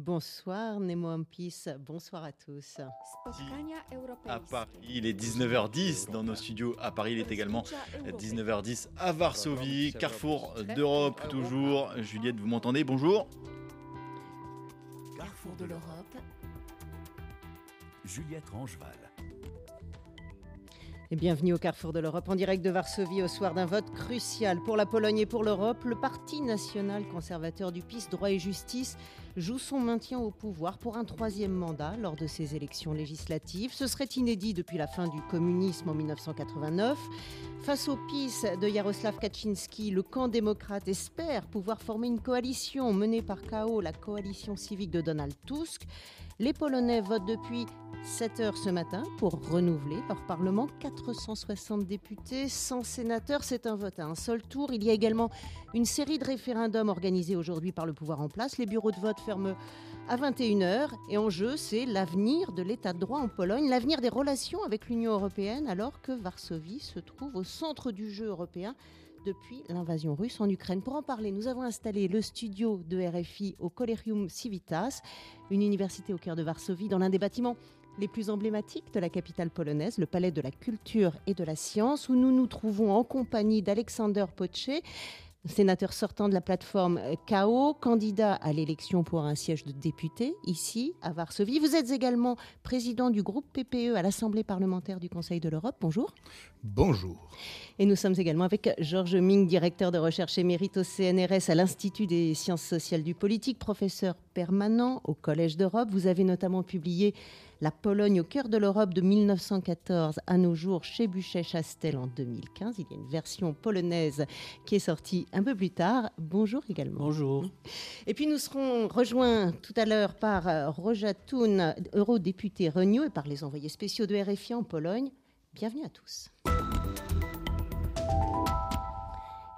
Bonsoir Nemo Ampis, bonsoir à tous. À Paris, il est 19h10 dans nos studios. À Paris, il est également 19h10 à Varsovie, carrefour d'Europe toujours. Juliette, vous m'entendez Bonjour. Carrefour de l'Europe. Juliette Rangeval. Et bienvenue au Carrefour de l'Europe en direct de Varsovie au soir d'un vote crucial pour la Pologne et pour l'Europe. Le Parti national conservateur du PIS Droit et Justice joue son maintien au pouvoir pour un troisième mandat lors de ces élections législatives. Ce serait inédit depuis la fin du communisme en 1989. Face au PIS de Jaroslav Kaczynski, le camp démocrate espère pouvoir former une coalition menée par KO, la coalition civique de Donald Tusk. Les Polonais votent depuis 7 heures ce matin pour renouveler leur Parlement. 460 députés, 100 sénateurs. C'est un vote à un seul tour. Il y a également une série de référendums organisés aujourd'hui par le pouvoir en place. Les bureaux de vote ferment à 21h. Et en jeu, c'est l'avenir de l'état de droit en Pologne, l'avenir des relations avec l'Union européenne, alors que Varsovie se trouve au centre du jeu européen depuis l'invasion russe en Ukraine. Pour en parler, nous avons installé le studio de RFI au Colerium Civitas, une université au cœur de Varsovie, dans l'un des bâtiments les plus emblématiques de la capitale polonaise, le Palais de la Culture et de la Science, où nous nous trouvons en compagnie d'Alexander Poche, sénateur sortant de la plateforme KO, candidat à l'élection pour un siège de député ici à Varsovie. Vous êtes également président du groupe PPE à l'Assemblée parlementaire du Conseil de l'Europe. Bonjour. Bonjour. Et nous sommes également avec Georges Ming, directeur de recherche émérite au CNRS à l'Institut des sciences sociales du politique, professeur permanent au Collège d'Europe. Vous avez notamment publié La Pologne au cœur de l'Europe de 1914 à nos jours chez Buchet-Chastel en 2015. Il y a une version polonaise qui est sortie un peu plus tard. Bonjour également. Bonjour. Et puis nous serons rejoints tout à l'heure par Roja Thun, eurodéputé Renew, et par les envoyés spéciaux de RFI en Pologne. Bienvenue à tous.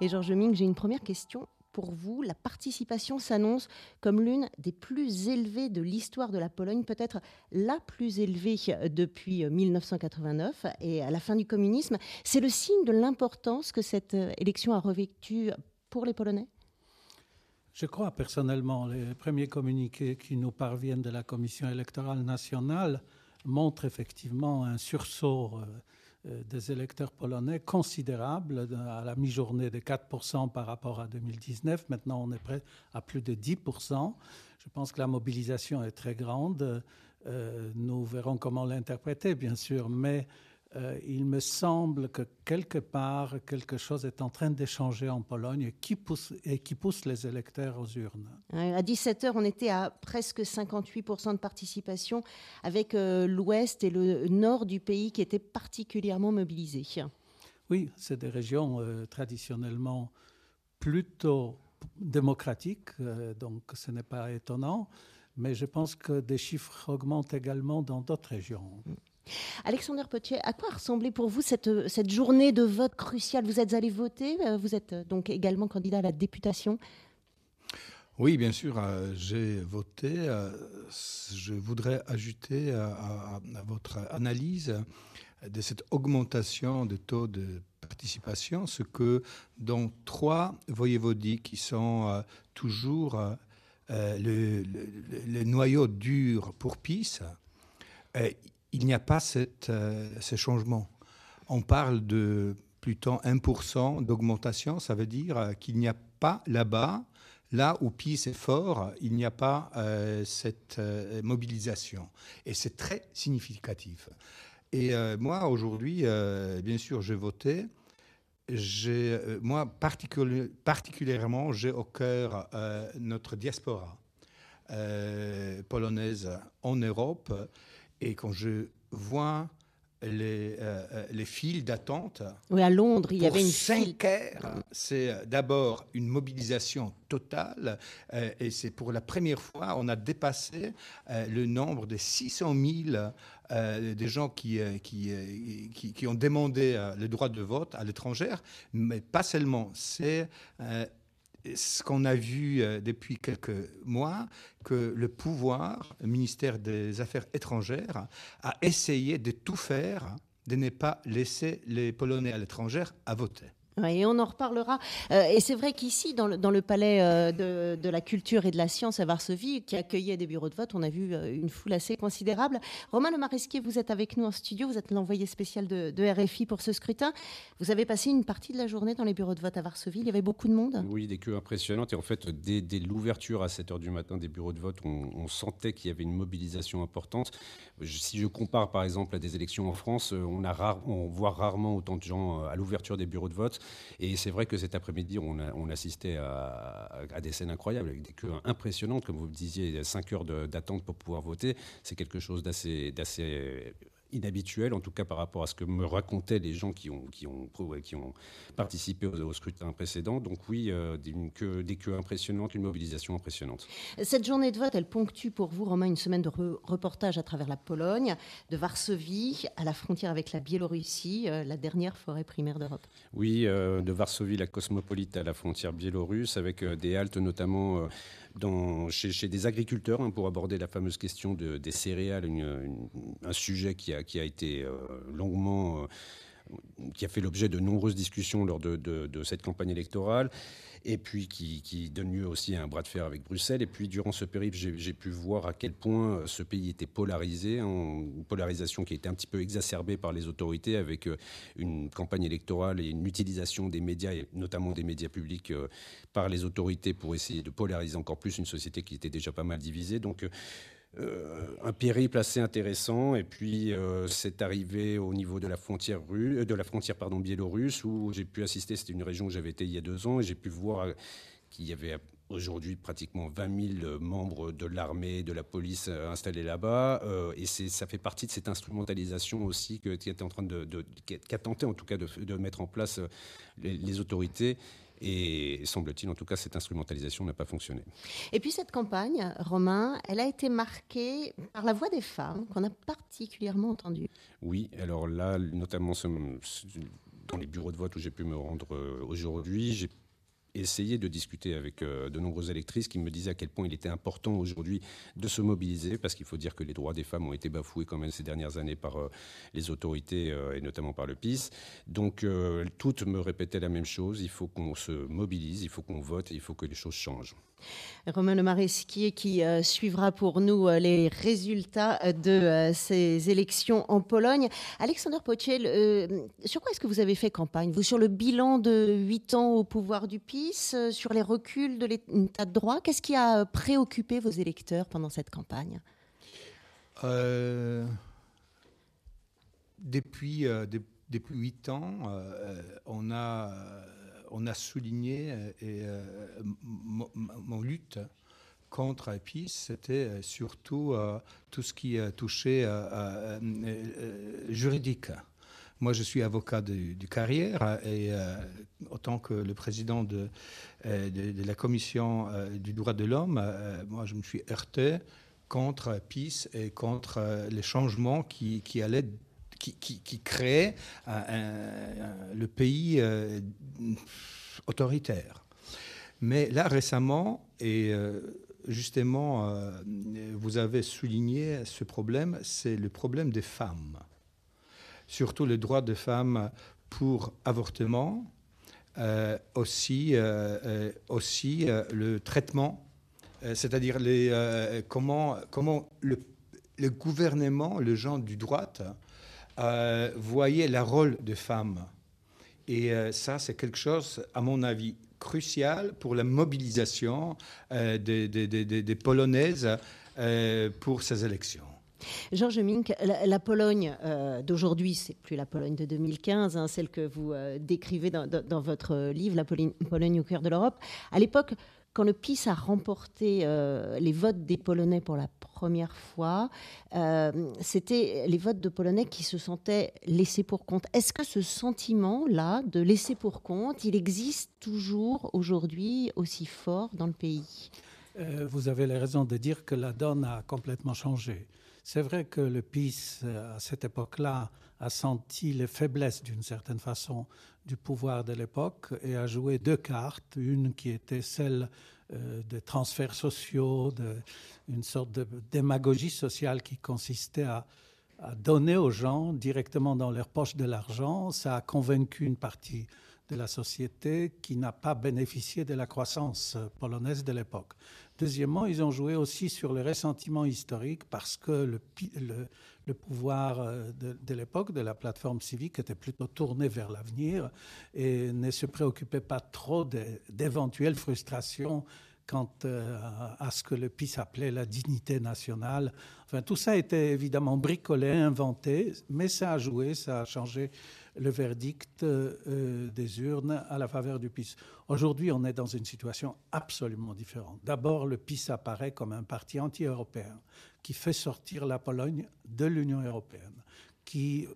Et Georges Ming, j'ai une première question pour vous. La participation s'annonce comme l'une des plus élevées de l'histoire de la Pologne, peut-être la plus élevée depuis 1989 et à la fin du communisme. C'est le signe de l'importance que cette élection a revêtue pour les Polonais? Je crois personnellement, les premiers communiqués qui nous parviennent de la Commission électorale nationale montrent effectivement un sursaut euh, des électeurs polonais considérable à la mi-journée de 4% par rapport à 2019. Maintenant, on est prêt à plus de 10%. Je pense que la mobilisation est très grande. Euh, nous verrons comment l'interpréter, bien sûr, mais euh, il me semble que quelque part, quelque chose est en train d'échanger en Pologne qui pousse, et qui pousse les électeurs aux urnes. À 17h, on était à presque 58% de participation, avec euh, l'ouest et le nord du pays qui étaient particulièrement mobilisés. Oui, c'est des régions euh, traditionnellement plutôt démocratiques, donc ce n'est pas étonnant, mais je pense que des chiffres augmentent également dans d'autres régions. Alexandre Potier, à quoi ressemblait pour vous cette, cette journée de vote cruciale? Vous êtes allé voter, euh, vous êtes euh, donc également candidat à la députation? Oui, bien sûr, euh, j'ai voté. je voudrais ajouter à, votre analyse de cette augmentation de taux de participation, ce que dans trois voyevodies qui sont toujours le, le, noyau dur pour PIS, il n'y a pas cette, euh, ce changement. On parle de plutôt 1% d'augmentation, ça veut dire euh, qu'il n'y a pas là-bas, là où PIS est fort, il n'y a pas euh, cette mobilisation. Et c'est très significatif. Et moi, aujourd'hui, bien sûr, j'ai voté. moi, particulièrement, j'ai au cœur notre diaspora polonaise en Europe et quand je vois les, euh, euh, les files d'attente. Oui, à Londres, il y avait une 5 heures. C'est euh, d'abord une mobilisation totale et c'est pour la première fois, on a dépassé le nombre de 600 000 des gens qui, qui, qui, qui, ont demandé le droit de vote à l'étranger, mais pas seulement. C'est ce qu'on a vu euh, depuis quelques mois, que le pouvoir, le ministère des Affaires étrangères, a essayé de tout faire de ne pas laisser les Polonais à l'étranger à voter. Oui, on en reparlera. Euh, et c'est vrai qu'ici, dans le, palais euh, de, la culture et de la science à Varsovie, qui accueillait des bureaux de vote, on a vu euh, une foule assez considérable. Romain Le Maresquier, vous êtes avec nous en studio, vous êtes l'envoyé spécial de, RFI pour ce scrutin. Vous avez passé une partie de la journée dans les bureaux de vote à Varsovie, il y avait beaucoup de monde Oui, des queues impressionnantes. Et en fait, dès, l'ouverture à 7h du matin des bureaux de vote, on, sentait qu'il y avait une mobilisation importante. Si je compare par exemple à des élections en France, on voit rarement autant de gens à l'ouverture des bureaux de vote. Et c'est vrai que cet après-midi, on, assistait à, des scènes incroyables, avec des queues impressionnantes, comme vous le disiez, 5 heures d'attente pour pouvoir voter. C'est quelque chose d'assez inhabituel, en tout cas par rapport à ce que me racontaient les gens qui ont, qui ont, qui ont participé au, scrutin précédent. Donc oui, euh, des, queues, des queues impressionnantes, une mobilisation impressionnante. Cette journée de vote, elle ponctue pour vous, Romain, une semaine de reportage à travers la Pologne, de Varsovie à la frontière avec la Biélorussie, euh, la dernière forêt primaire d'Europe. Oui, euh, de Varsovie, la cosmopolite, à la frontière biélorusse, avec des haltes notamment chez, des agriculteurs hein, pour aborder la fameuse question des céréales, un sujet qui a, été euh, longuement, euh, qui a fait l'objet de nombreuses discussions lors de, cette campagne électorale et puis qui, donne lieu aussi à un bras de fer avec Bruxelles. Et puis durant ce périple, j'ai pu voir à quel point euh, ce pays était polarisé, une polarisation qui a été un petit peu exacerbée par les autorités avec euh, une campagne électorale et une utilisation des médias, et notamment des médias publics, euh, par les autorités pour essayer de polariser encore plus une société qui était déjà pas mal divisée. Donc euh, un périple assez intéressant. Et puis, euh, c'est arrivé au niveau de la frontière, euh, de la frontière pardon, biélorusse, où j'ai pu assister. C'était une région où j'avais été il y a deux ans, et j'ai pu voir qu'il y avait aujourd'hui pratiquement 20 000 membres de l'armée, de la police installés là-bas. et ça fait partie de cette instrumentalisation aussi qui était en train de, qu'a tenté en tout cas de, mettre en place les autorités et semble-t-il, en tout cas, cette instrumentalisation n'a pas fonctionné. Et puis cette campagne, Romain, elle a été marquée par la voix des femmes qu'on a particulièrement entendue. Oui, alors là, notamment dans les bureaux de vote où j'ai pu me rendre euh, aujourd'hui, j'ai essayé de discuter avec euh, de nombreuses électrices qui me disaient à quel point il était important aujourd'hui de se mobiliser, parce qu'il faut dire que les droits des femmes ont été bafoués quand même ces dernières années par euh, les autorités euh, et notamment par le PIS. Donc toutes me répétaient la même chose, il faut qu'on se mobilise, il faut qu'on vote il faut que les choses changent. Romain Le Maresquier qui euh, suivra pour nous euh, les résultats euh, de ces élections en Pologne. Alexander Potiel, sur quoi est-ce que vous avez fait campagne sur le bilan de huit ans au pouvoir du PIS, sur les reculs de l'état de droit? Qu'est-ce qui a préoccupé vos électeurs pendant cette campagne? Depuis depuis huit ans, on a on a souligné euh, et euh, mon lutte contre PIS, c'était euh, surtout tout ce qui touchait juridique. Moi, je suis avocat de, carrière et en tant que le président de, la commission du droit de l'homme, moi, je me suis heurté contre PIS et contre les changements qui allaient qui, crée le pays euh, autoritaire. Mais là, récemment, et euh, justement, euh, vous avez souligné ce problème, c'est le problème des femmes. Surtout le droit des femmes pour avortement, aussi, aussi le traitement, c'est-à-dire comment, comment le, le, gouvernement, le genre du droit, euh, voyait le rôle des femmes. Et euh, ça, c'est quelque chose, à mon avis, crucial pour la mobilisation euh, des, Polonaises pour ces élections. Georges Mink, la, Pologne d'aujourd'hui, c'est plus la Pologne de 2015, hein, celle que vous décrivez dans, votre livre, La Pologne au cœur de l'Europe. À l'époque, quand le PIS a remporté euh, les votes des Polonais pour la première fois, euh, c'était les votes de Polonais qui se sentaient laissés pour compte. Est-ce que ce sentiment-là de laisser pour compte, il existe toujours aujourd'hui aussi fort dans le pays? Euh, Vous avez raison de dire que la donne a complètement changé. C'est vrai que le PIS, à cette époque-là, a senti les faiblesses d'une certaine façon du pouvoir de l'époque et a joué deux cartes, une qui était celle euh, des transferts sociaux, de, une sorte de démagogie sociale qui consistait à, donner aux gens directement dans leur poche de l'argent. Ça a convaincu une partie de la société qui n'a pas bénéficié de la croissance polonaise de l'époque. Deuxièmement, ils ont joué aussi sur le ressentiment historique parce que le, pouvoir euh, de, de l'époque, de la plateforme civique, était plutôt tourné vers l'avenir et ne se préoccupait pas trop d'éventuelles frustrations quant euh, à ce que le PIS appelait la dignité nationale. Enfin, tout ça était évidemment bricolé, inventé, mais ça a joué, ça a changé le verdict euh, des urnes à la faveur du PIS. Aujourd'hui, on est dans une situation absolument différente. D'abord, le PIS apparaît comme un parti anti-européen qui fait sortir la Pologne de l'Union européenne qui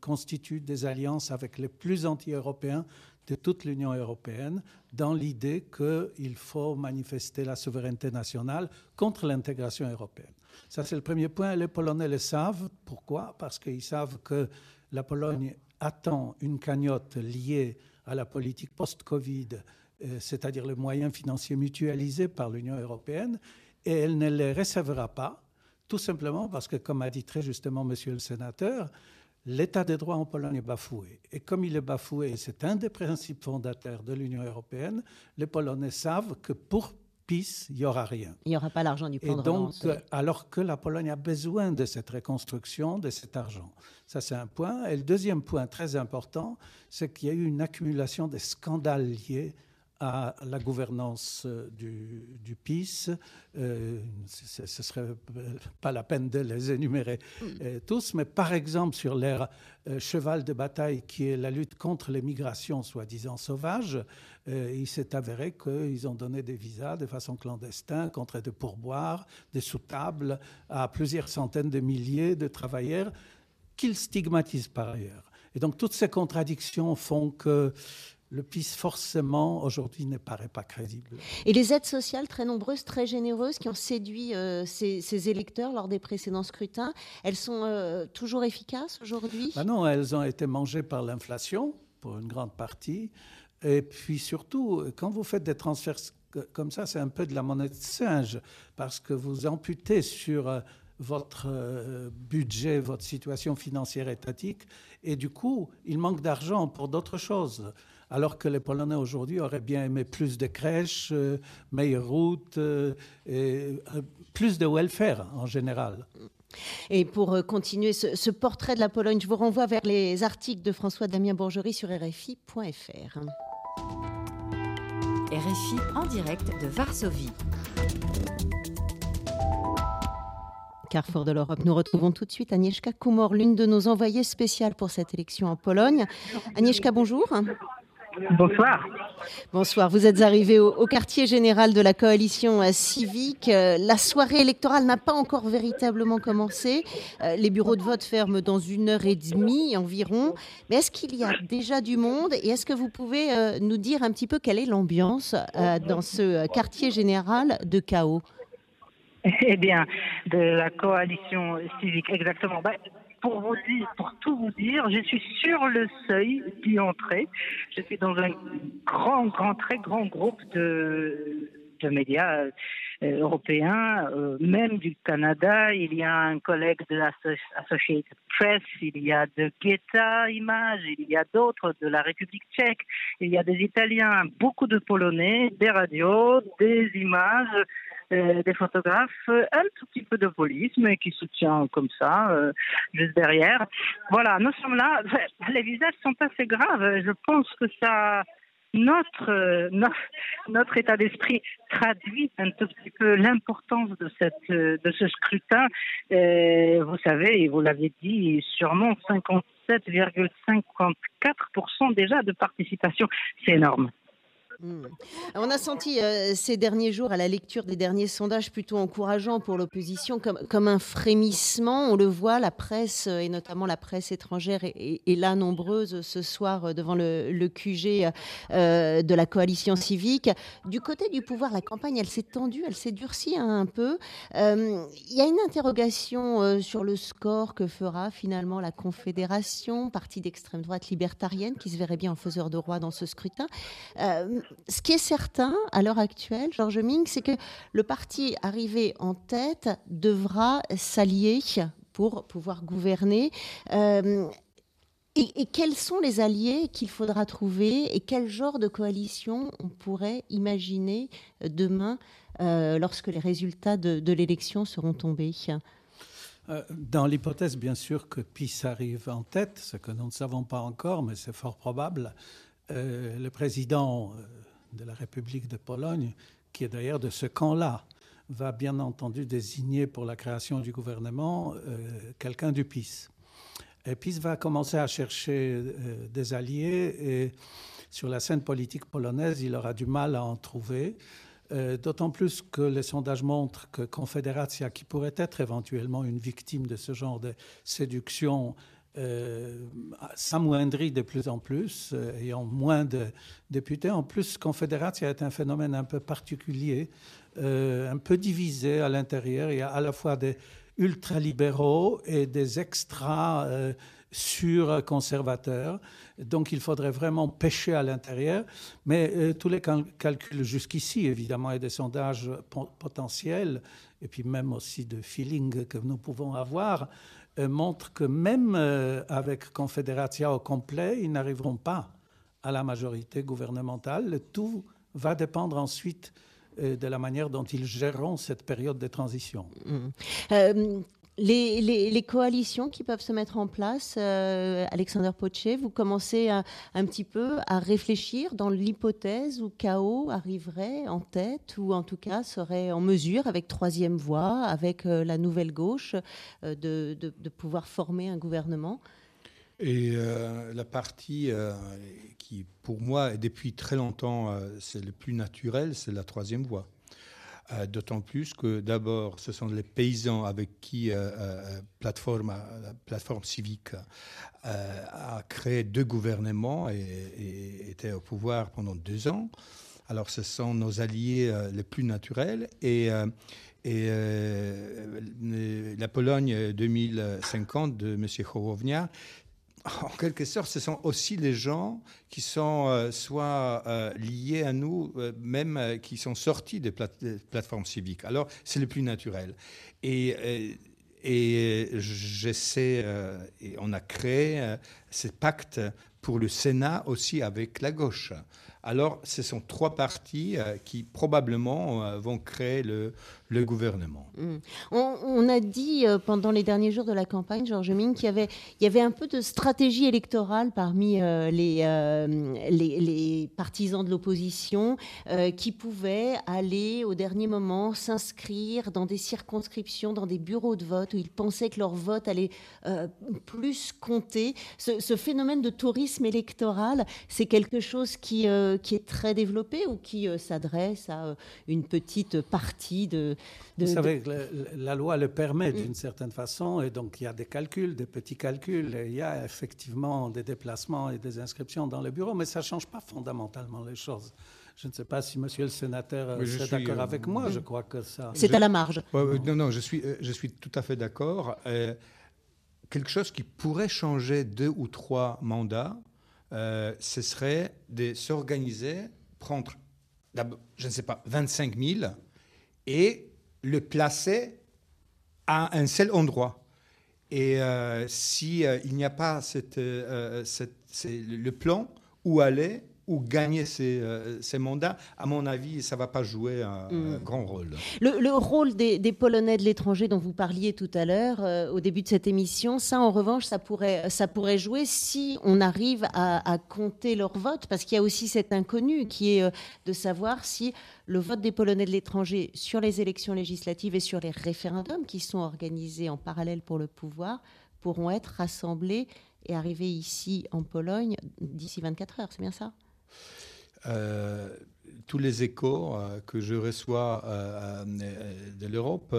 constitue des alliances avec les plus anti-européens de toute l'Union européenne dans l'idée qu'il faut manifester la souveraineté nationale contre l'intégration européenne. Ça, c'est le premier point. Les Polonais le savent. Pourquoi? Parce qu'ils savent que la Pologne attend une cagnotte liée à la politique post-Covid, euh, c'est-à-dire les moyens financiers mutualisés par l'Union européenne, et elle ne les recevra pas, tout simplement parce que, comme a dit très justement Monsieur le sénateur, l'état des droits en Pologne est bafoué. Et comme il est bafoué, c'est un des principes fondateurs de l'Union européenne, les Polonais savent que pour PIS, il n'y aura rien. Il n'y aura pas l'argent du plan Et donc, alors que la Pologne a besoin de cette reconstruction, de cet argent. Ça, c'est un point. Et le deuxième point très important, c'est qu'il y a eu une accumulation des scandales liés à la gouvernance euh, du, du PIS. Euh, ce ne serait pas la peine de les énumérer mm. euh, tous, mais par exemple sur leur cheval de bataille qui est la lutte contre les migrations soi-disant sauvages, il s'est avéré qu'ils ont donné des visas de façon clandestine contre des pourboires, des sous-tables à plusieurs centaines de milliers de travailleurs qu'ils stigmatisent par ailleurs. Et donc toutes ces contradictions font que le PIS, forcément, aujourd'hui, ne paraît pas crédible. Et les aides sociales très nombreuses, très généreuses, qui ont séduit euh, ces, électeurs lors des précédents scrutins, elles sont euh, toujours efficaces aujourd'hui? Ben Non, elles ont été mangées par l'inflation, pour une grande partie. Et puis surtout, quand vous faites des transferts comme ça, c'est un peu de la monnaie de singe, parce que vous amputez sur euh, votre budget, votre situation financière étatique, et du coup, il manque d'argent pour d'autres choses alors que les Polonais aujourd'hui auraient bien aimé plus de crèches, euh, meilleures routes, euh, et, euh, plus de welfare en général. Et pour continuer ce, portrait de la Pologne, je vous renvoie vers les articles de François Damien Bourgerie sur RFI.fr. RFI en direct de Varsovie. Carrefour de l'Europe. Nous retrouvons tout de suite Agnieszka Kumor, l'une de nos envoyées spéciales pour cette élection en Pologne. Agnieszka, bonjour. Bonsoir. Bonsoir. Vous êtes arrivé au, quartier général de la coalition euh, civique. Euh, la soirée électorale n'a pas encore véritablement commencé. Euh, les bureaux de vote ferment dans une heure et demie environ. Mais est-ce qu'il y a déjà du monde? Et est-ce que vous pouvez nous dire un petit peu quelle est l'ambiance dans ce quartier général de chaos Eh bien, de la coalition civique, exactement. Bah, pour vous dire, pour tout vous dire, je suis sur le seuil d'y entrer. Je suis dans un grand, grand, très grand groupe de, de médias euh, européens, euh, même du Canada. Il y a un collègue de l'Associated Press, il y a de Geta Images, il y a d'autres de la République tchèque, il y a des Italiens, beaucoup de Polonais, des radios, des images. Euh, des photographes, euh, un tout petit peu de police, mais qui soutient comme ça, euh, juste derrière. Voilà, nous sommes là. Les visages sont assez graves. Je pense que ça, notre, notre, état d'esprit traduit un tout petit peu l'importance de, cette, de ce scrutin. vous savez, et vous l'avez dit, sûrement 57,54% déjà de participation. C'est énorme. Hmm. On a senti euh, ces derniers jours, à la lecture des derniers sondages plutôt encourageants pour l'opposition, comme, comme, un frémissement. On le voit, la presse, euh, et notamment la presse étrangère, est, là nombreuse ce soir euh, devant le, QG de la coalition civique. Du côté du pouvoir, la campagne, elle s'est tendue, elle s'est durcie un peu. Il y a une interrogation sur le score que fera finalement la Confédération, parti d'extrême droite libertarienne, qui se verrait bien en faiseur de roi dans ce scrutin ce qui est certain à l'heure actuelle, Georges Ming, c'est que le parti arrivé en tête devra s'allier pour pouvoir gouverner. Euh, Et, quels sont les alliés qu'il faudra trouver et quel genre de coalition on pourrait imaginer demain lorsque les résultats de, l'élection seront tombés? Dans l'hypothèse, bien sûr, que PIS arrive en tête, ce que nous ne savons pas encore, mais c'est fort probable, le président de la République de Pologne, qui est d'ailleurs de ce camp-là, va bien entendu désigner pour la création du gouvernement euh, quelqu'un du PIS. Et PIS va commencer à chercher euh, des alliés et sur la scène politique polonaise, il aura du mal à en trouver. Euh, d'autant plus que les sondages montrent que Confédératia, qui pourrait être éventuellement une victime de ce genre de séduction, euh, s'amoindrit de plus en plus, ayant moins de députés. En plus, Confédératia est un phénomène un peu particulier euh, un peu divisé à l'intérieur. Il y a à la fois des ultralibéraux et des extra euh, sur-conservateurs. Donc il faudrait vraiment pêcher à l'intérieur. Mais euh, tous les calculs jusqu'ici, évidemment, et des sondages potentiels, et puis même aussi de feeling que nous pouvons avoir, montrent que même avec Confédératia au complet, ils n'arriveront pas à la majorité gouvernementale. Tout va dépendre ensuite euh, de la manière dont ils géreront cette période de transition. Euh, les, coalitions qui peuvent se mettre en place, euh, Alexander Poche, vous commencez un petit peu à réfléchir dans l'hypothèse où Chaos arriverait en tête ou en tout cas serait en mesure, avec troisième voie, avec la nouvelle gauche, de, de, pouvoir former un gouvernement? Et euh, la partie euh, qui, pour moi, et depuis très longtemps, euh, c'est le plus naturel, c'est la troisième voie. D'autant plus que d'abord, ce sont les paysans avec qui plateforme, la plateforme civique a créé deux gouvernements et, était au pouvoir pendant deux ans. Alors, ce sont nos alliés les plus naturels et la Pologne 2050 de M. Hołownia en quelque sorte, ce sont aussi les gens qui sont euh, soit euh, liés à nous, euh, même qui sont sortis des, plateformes civiques. Alors, c'est le plus naturel. Et, et j'essaie, et on a créé ce pacte pour le Sénat aussi avec la gauche. Alors, ce sont trois partis qui probablement vont créer le, gouvernement. Mm. On, a dit euh, pendant les derniers jours de la campagne, Georges Ming, qu'il y avait, un peu de stratégie électorale parmi euh, euh, les, partisans de l'opposition qui pouvaient aller au dernier moment s'inscrire dans des circonscriptions, dans des bureaux de vote où ils pensaient que leur vote allait plus compter. Ce, phénomène de tourisme électoral, c'est quelque chose qui, qui est très développé ou qui s'adresse à une petite partie de, vous savez, la, loi le permet d'une certaine façon, et donc il y a des calculs, des petits calculs, et il y a effectivement des déplacements et des inscriptions dans le bureau, mais ça ne change pas fondamentalement les choses. Je ne sais pas si monsieur le sénateur est d'accord euh, avec moi, je crois que ça... C'est à la marge. non, non, je suis, euh, je suis tout à fait d'accord. Euh, quelque chose qui pourrait changer deux ou trois mandats, ce serait de s'organiser, prendre, je ne sais pas, 25 000 et le placer à un seul endroit. Et euh, si euh, n'y a pas euh, le plan où aller, ou gagner ces, euh, ces, mandats, à mon avis, ça ne va pas jouer un, mm. grand rôle. Le, rôle des, Polonais de l'étranger dont vous parliez tout à l'heure, euh, au début de cette émission, ça, en revanche, ça pourrait, ça pourrait jouer si on arrive à, compter leur vote, parce qu'il y a aussi cet inconnu qui est euh, de savoir si le vote des Polonais de l'étranger sur les élections législatives et sur les référendums qui sont organisés en parallèle pour le pouvoir pourront être rassemblés et arriver ici en Pologne d'ici 24 heures. C'est bien ça? Euh, tous les échos euh, que je reçois euh, de l'Europe,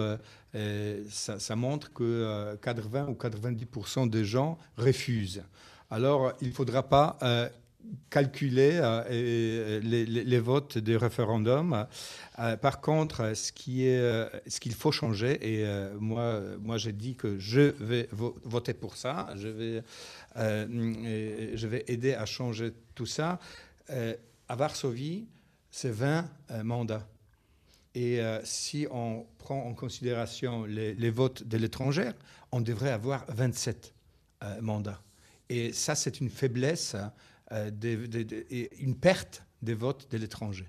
ça, montre que 80 ou 90% des gens refusent. Alors, il ne faudra pas calculer les, les, votes des référendums. par contre, ce qui est, ce qu'il faut changer, et moi, moi j'ai dit que je vais voter pour ça, je vais, je vais aider à changer tout ça à Varsovie, c'est 20 euh, mandats. Et euh, si on prend en considération les, votes de l'étranger, on devrait avoir 27 euh, mandats. Et ça, c'est une faiblesse, et une perte des votes de l'étranger.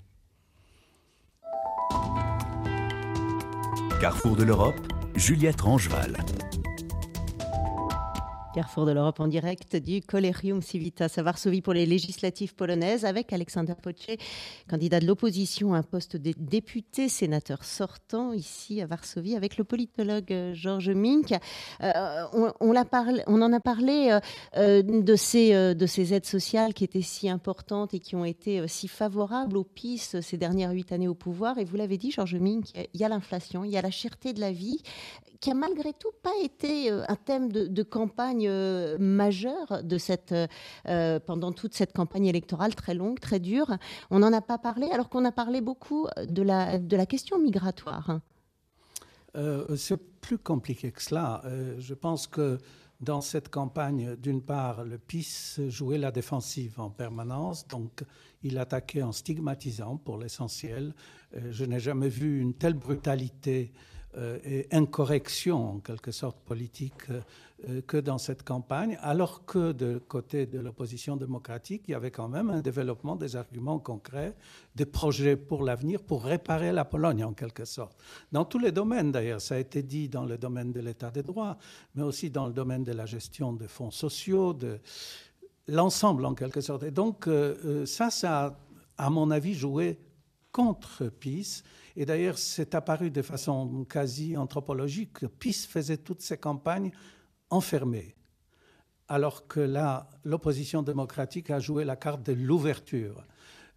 Carrefour de l'Europe, Juliette Rangeval. Carrefour de l'Europe en direct du Colerium Civitas à Varsovie pour les législatives polonaises avec Alexander Poche, candidat de l'opposition à un poste de député sénateur sortant ici à Varsovie avec le politologue euh, Georges Mink. Euh, on, en a parlé euh, de, ces, de ces aides sociales qui étaient si importantes et qui ont été si favorables au PIS ces dernières huit années au pouvoir. Et vous l'avez dit, Georges Mink, il y a l'inflation, il y a la cherté de la vie qui a malgré tout pas été un thème de, campagne euh, majeur de cette, euh, pendant toute cette campagne électorale très longue, très dure. On n'en a pas parlé alors qu'on a parlé beaucoup de la, de la question migratoire. C'est plus compliqué que cela. je pense que dans cette campagne, d'une part, le PIS jouait la défensive en permanence, donc il attaquait en stigmatisant pour l'essentiel. je n'ai jamais vu une telle brutalité euh, et incorrection en quelque sorte politique euh, que dans cette campagne, alors que de côté de l'opposition démocratique, il y avait quand même un développement des arguments concrets, des projets pour l'avenir, pour réparer la Pologne en quelque sorte. Dans tous les domaines d'ailleurs, ça a été dit dans le domaine de l'état des droits, mais aussi dans le domaine de la gestion des fonds sociaux, de l'ensemble en quelque sorte. Et donc euh, ça, ça a, à mon avis, joué contre PIS et d'ailleurs, c'est apparu de façon quasi anthropologique que PIS faisait toutes ces campagnes enfermées, alors que là, l'opposition démocratique a joué la carte de l'ouverture.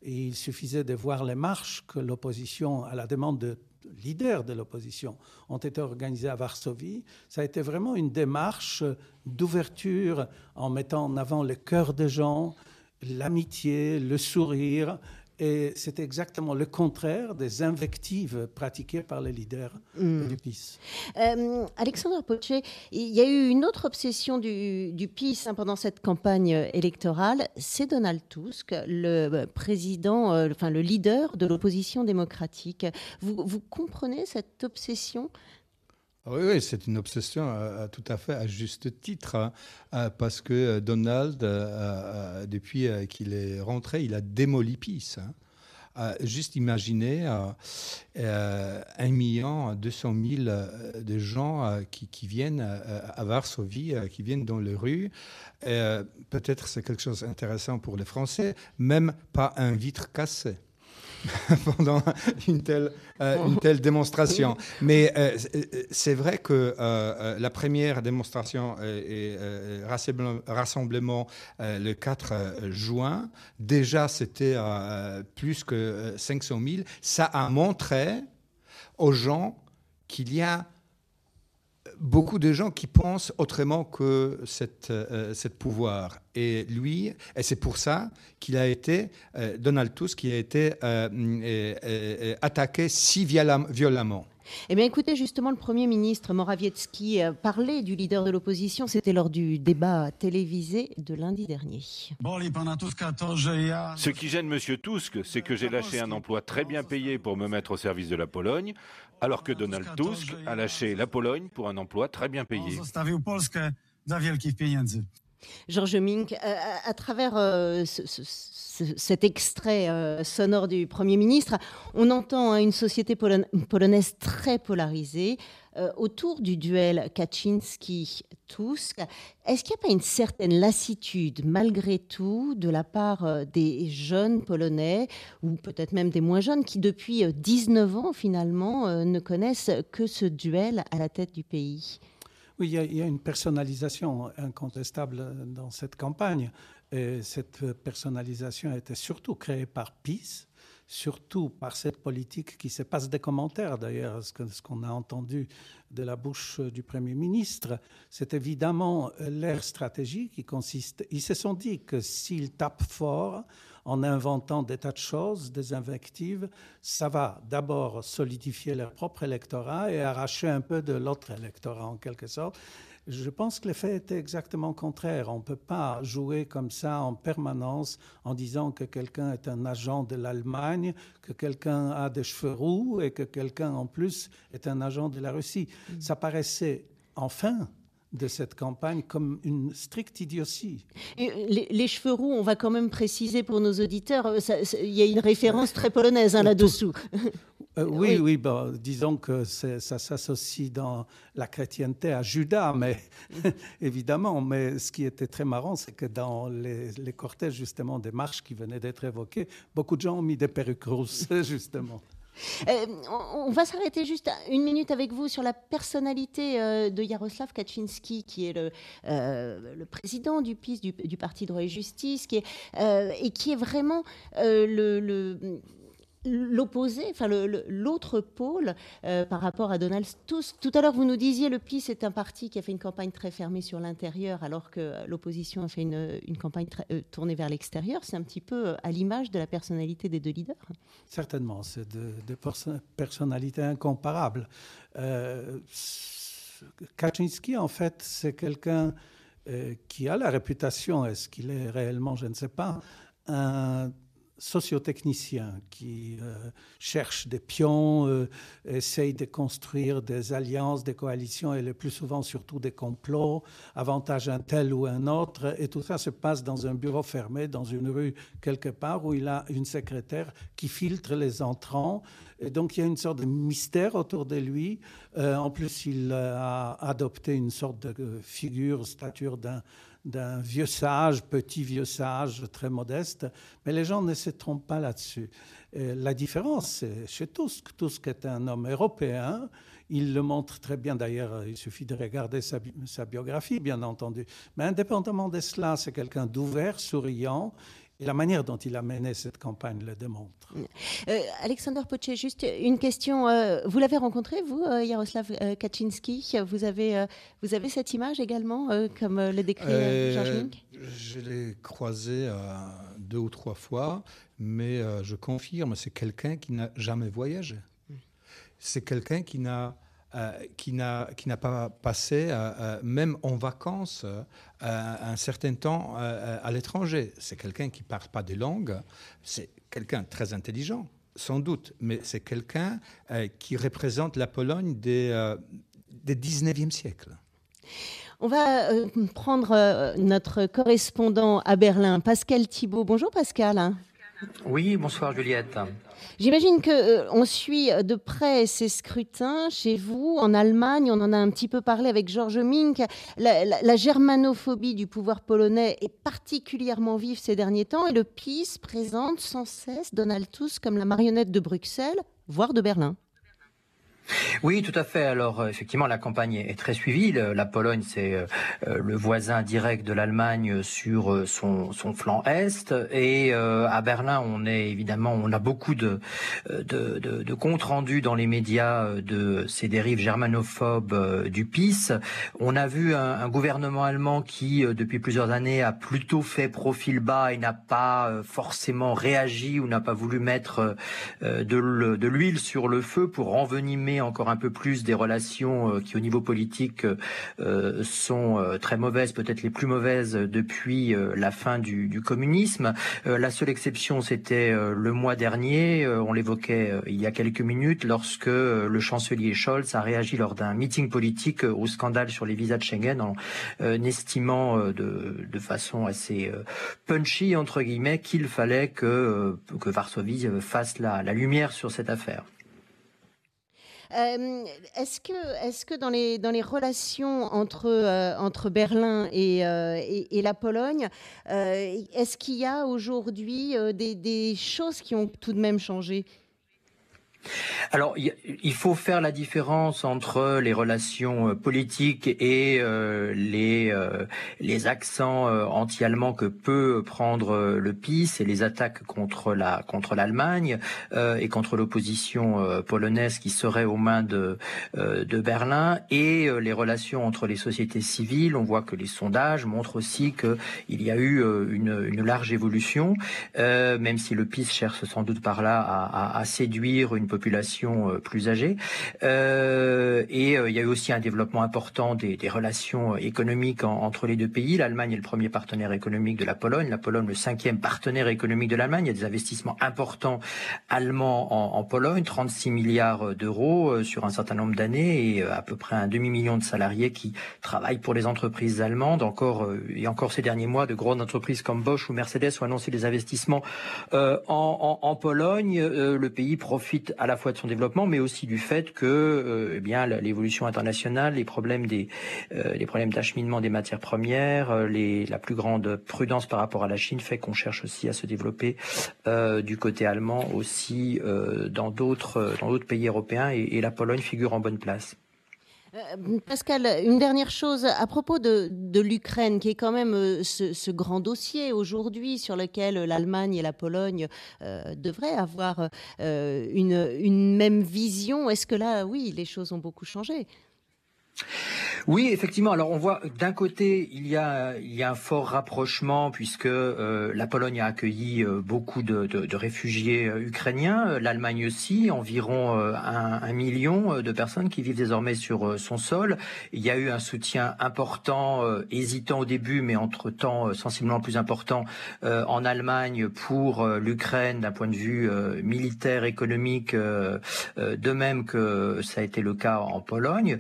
il suffisait de voir les marches que l'opposition, à la demande de leaders de l'opposition, ont été organisées à Varsovie. Ça a été vraiment une démarche d'ouverture en mettant en avant le cœur des gens, l'amitié, le sourire, et c'est exactement le contraire des invectives pratiquées par les leaders mm. du PIS. Euh, Alexandre Poche, il y a eu une autre obsession du, du PIS hein, pendant cette campagne électorale, c'est Donald Tusk, le président, euh, enfin le leader de l'opposition démocratique. Vous, vous comprenez cette obsession oui, oui c'est une obsession euh, euh, tout à fait à juste titre, hein, euh, parce que Donald, depuis qu'il est rentré, il a démoli PIS. Hein. juste imaginez euh, 1 million 200 000 de gens qui, viennent à Varsovie, qui viennent dans les rues. Peut-être c'est quelque chose d'intéressant pour les Français, même pas un vitre cassé. pendant une telle, euh, une telle démonstration. Mais euh, c'est vrai que euh, la première démonstration et rassemblement le 4 juin, déjà c'était plus que 500 000. Ça a montré aux gens qu'il y a beaucoup de gens qui pensent autrement que euh, cette pouvoir. Et lui, et c'est pour ça qu'il a été, euh, Donald Tusk, qui a été euh, attaqué si violemment. Eh bien, écoutez, justement, le Premier ministre Morawiecki parlait du leader de l'opposition. C'était lors du débat télévisé de lundi dernier. Ce qui gêne M. Tusk, c'est que j'ai lâché un emploi très bien payé pour me mettre au service de la Pologne, alors que Donald Tusk a lâché la Pologne pour un emploi très bien payé. Georges Mink, euh, à, travers euh, cet extrait euh, sonore du Premier ministre, on entend hein, une société polonaise très polarisée autour du duel Kaczynski-Tusk. Est-ce qu'il n'y a pas une certaine lassitude, malgré tout, de la part des jeunes Polonais, ou peut-être même des moins jeunes, qui depuis 19 ans, finalement, ne connaissent que ce duel à la tête du pays? Oui, il y, a, une personnalisation incontestable dans cette campagne. Et cette personnalisation a été surtout créée par PIS, surtout par cette politique qui se passe des commentaires d'ailleurs, ce qu'on a entendu de la bouche du Premier ministre, c'est évidemment leur stratégie qui consiste, ils se sont dit que s'ils tapent fort, en inventant des tas de choses, des invectives, ça va d'abord solidifier leur propre électorat et arracher un peu de l'autre électorat en quelque sorte. Je pense que l'effet était exactement contraire. On ne peut pas jouer comme ça en permanence en disant que quelqu'un est un agent de l'Allemagne, que quelqu'un a des cheveux roux et que quelqu'un en plus est un agent de la Russie. Mm. Ça paraissait enfin de cette campagne comme une stricte idiotie. les, cheveux roux, on va quand même préciser pour nos auditeurs, euh, il y a une référence très polonaise hein, là-dessous. Euh, oui, oui, disons que ça s'associe dans la chrétienté à Judas, mais évidemment. Mais ce qui était très marrant, c'est que dans les, les, cortèges justement des marches qui venaient d'être évoquées, beaucoup de gens ont mis des perruques rousses, justement. Euh, on va s'arrêter juste une minute avec vous sur la personnalité euh, de Jaroslav Kaczynski, qui est le, euh, président du PIS, du, Parti droit et justice, qui est, et qui est vraiment le l'opposé, enfin l'autre pôle euh, par rapport à Donald Tusk. Tout à l'heure, vous nous disiez le PIS est un parti qui a fait une campagne très fermée sur l'intérieur, alors que l'opposition a fait une, campagne euh, tournée vers l'extérieur. C'est un petit peu euh, à l'image de la personnalité des deux leaders. Certainement, c'est des personnalités incomparables. Kaczynski, en fait, c'est quelqu'un qui a la réputation, est-ce qu'il est réellement, je ne sais pas, un sociotechnicien qui euh, cherche des pions, euh, essaye de construire des alliances, des coalitions et le plus souvent surtout des complots, avantage un tel ou un autre. Et tout ça se passe dans un bureau fermé, dans une rue quelque part où il a une secrétaire qui filtre les entrants. Et donc il y a une sorte de mystère autour de lui. Euh, en plus, il a adopté une sorte de figure, stature d'un d'un vieux sage, petit vieux sage, très modeste, mais les gens ne se trompent pas là-dessus. La différence, c'est chez Tusk. Tusk est un homme européen. Il le montre très bien d'ailleurs, il suffit de regarder sa, sa biographie, bien entendu. Mais indépendamment de cela, c'est quelqu'un d'ouvert, souriant. Et la manière dont il a mené cette campagne le démontre. Euh, Alexander Poche, juste une question. Euh, vous l'avez rencontré, vous, euh, Jaroslav Kaczynski? Vous avez, vous avez cette image également, comme le décrit Georges Mink Je l'ai croisé deux ou trois fois, mais je confirme, c'est quelqu'un qui n'a jamais voyagé. Hmm. C'est quelqu'un qui n'a euh, qui n'a pas passé, euh, euh, même en vacances, un certain temps à l'étranger. C'est quelqu'un qui ne parle pas des langues, c'est quelqu'un très intelligent, sans doute, mais c'est quelqu'un qui représente la Pologne des, des 19e siècle. On va prendre notre correspondant à Berlin, Pascal Thibault. Bonjour Pascal. Oui, bonsoir Juliette. J'imagine que euh, suit de près ces scrutins chez vous, en Allemagne. On en a un petit peu parlé avec Georges Mink. La, germanophobie du pouvoir polonais est particulièrement vive ces derniers temps et le PiS présente sans cesse Donald Tusk comme la marionnette de Bruxelles, voire de Berlin. Oui, tout à fait. Alors euh, effectivement, la campagne est très suivie. la Pologne, c'est euh, euh, le voisin direct de l'Allemagne sur son, son, flanc est. Et à Berlin, on est évidemment, on a beaucoup de, de, de, de comptes rendus dans les médias de ces dérives germanophobes du PiS. On a vu un, un gouvernement allemand qui, depuis plusieurs années, a plutôt fait profil bas et n'a pas forcément réagi ou n'a pas voulu mettre de l'huile sur le feu pour envenimer encore un peu plus des relations euh, qui au niveau politique euh, sont euh, très mauvaises, peut-être les plus mauvaises depuis la fin du, communisme. la seule exception, c'était le mois dernier, on l'évoquait il y a quelques minutes, lorsque le chancelier Scholz a réagi lors d'un meeting politique au scandale sur les visas de Schengen en estimant de, façon assez punchy, entre guillemets, qu'il fallait que, Varsovie fasse la lumière sur cette affaire. Euh, est-ce que, est que dans, les, dans les relations entre, euh, Berlin et, euh, et, la Pologne, est-ce qu'il y a aujourd'hui des choses qui ont tout de même changé? Alors, il faut faire la différence entre les relations euh, politiques et euh, les euh, les accents anti-allemands que peut prendre le PiS et les attaques contre la contre l'Allemagne et contre l'opposition polonaise qui serait aux mains de de Berlin et les relations entre les sociétés civiles. On voit que les sondages montrent aussi que il y a eu une, large évolution, même si le PiS cherche sans doute par là à, à, séduire une populations plus âgées. et il y a eu aussi un développement important des, relations économiques entre les deux pays. L'Allemagne est le premier partenaire économique de la Pologne, la Pologne le cinquième partenaire économique de l'Allemagne. Il y a des investissements importants allemands en, en Pologne, 36 milliards d'euros sur un certain nombre d'années et à peu près un demi-million de salariés qui travaillent pour les entreprises allemandes. Encore et encore ces derniers mois, de grandes entreprises comme Bosch ou Mercedes ont annoncé des investissements euh, en, Pologne. Euh, le pays profite à la fois de son développement, mais aussi du fait que euh, eh bien l'évolution internationale, les problèmes des les problèmes d'acheminement des matières premières, les, la plus grande prudence par rapport à la Chine fait qu'on cherche aussi à se développer du côté allemand aussi dans d'autres pays européens et la Pologne figure en bonne place. Euh, Pascal, une dernière chose à propos de, l'Ukraine, qui est quand même euh, ce, grand dossier aujourd'hui sur lequel l'Allemagne et la Pologne euh, devraient avoir une, même vision. Est-ce que là, oui, les choses ont beaucoup changé? Oui, effectivement. Alors on voit d'un côté il y a il y a un fort rapprochement puisque euh, la Pologne a accueilli euh, beaucoup de, réfugiés euh, ukrainiens, l'Allemagne aussi, environ un, un, million de personnes qui vivent désormais sur son sol. Il y a eu un soutien important, hésitant au début, mais entre temps sensiblement plus important en Allemagne pour l'Ukraine d'un point de vue militaire, économique, de même que ça a été le cas en Pologne.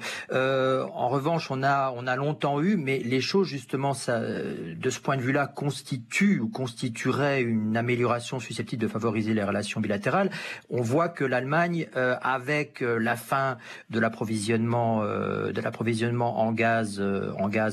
En revanche on a, on a longtemps eu, mais les choses, justement, ça, de ce point de vue-là, constituent ou constitueraient une amélioration susceptible de favoriser les relations bilatérales. On voit que l'Allemagne, euh, avec euh, la fin de l'approvisionnement, euh, de l'approvisionnement en gaz,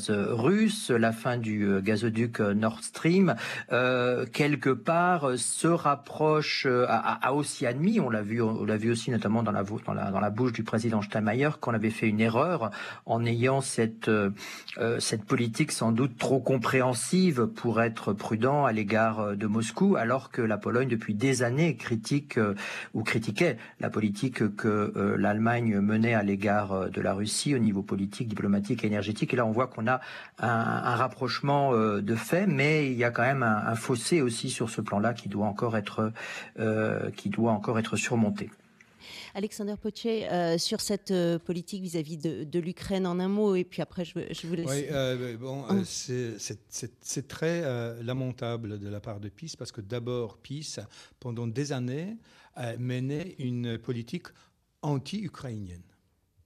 russe, la fin du gazoduc Nord Stream, quelque part se rapproche, a, aussi admis, on l'a vu, on l'a vu aussi notamment dans la, dans la, dans la bouche du président Steinmeier, qu'on avait fait une erreur en ayant cette, euh, euh, cette politique sans doute trop compréhensive pour être prudent à l'égard euh, de Moscou, alors que la Pologne, depuis des années, critique ou critiquait la politique que l'Allemagne menait à l'égard de la Russie au niveau politique, diplomatique et énergétique. Et là, on voit qu'on a un, rapprochement de fait, mais il y a quand même un, fossé aussi sur ce plan-là qui qui doit encore être surmonté. Alexander Potier, euh, sur cette euh, politique vis-à-vis de, l'Ukraine en un mot, et puis après je, vous laisse. Oui, euh, bon, hein. c'est très lamentable de la part de PIS, parce que d'abord, PIS, pendant des années, a mené une politique anti-ukrainienne,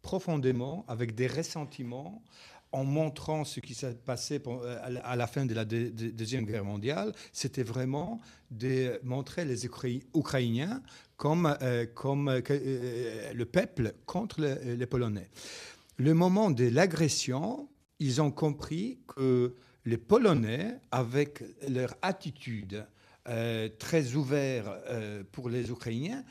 profondément, avec des ressentiments en montrant ce qui s'est passé à la fin de la Deuxième Guerre mondiale, c'était vraiment de montrer les Ukrainiens comme, euh, comme euh, euh, le peuple contre les Polonais. Le moment de l'agression, ils ont compris que les Polonais, avec leur attitude très ouverte pour les Ukrainiens,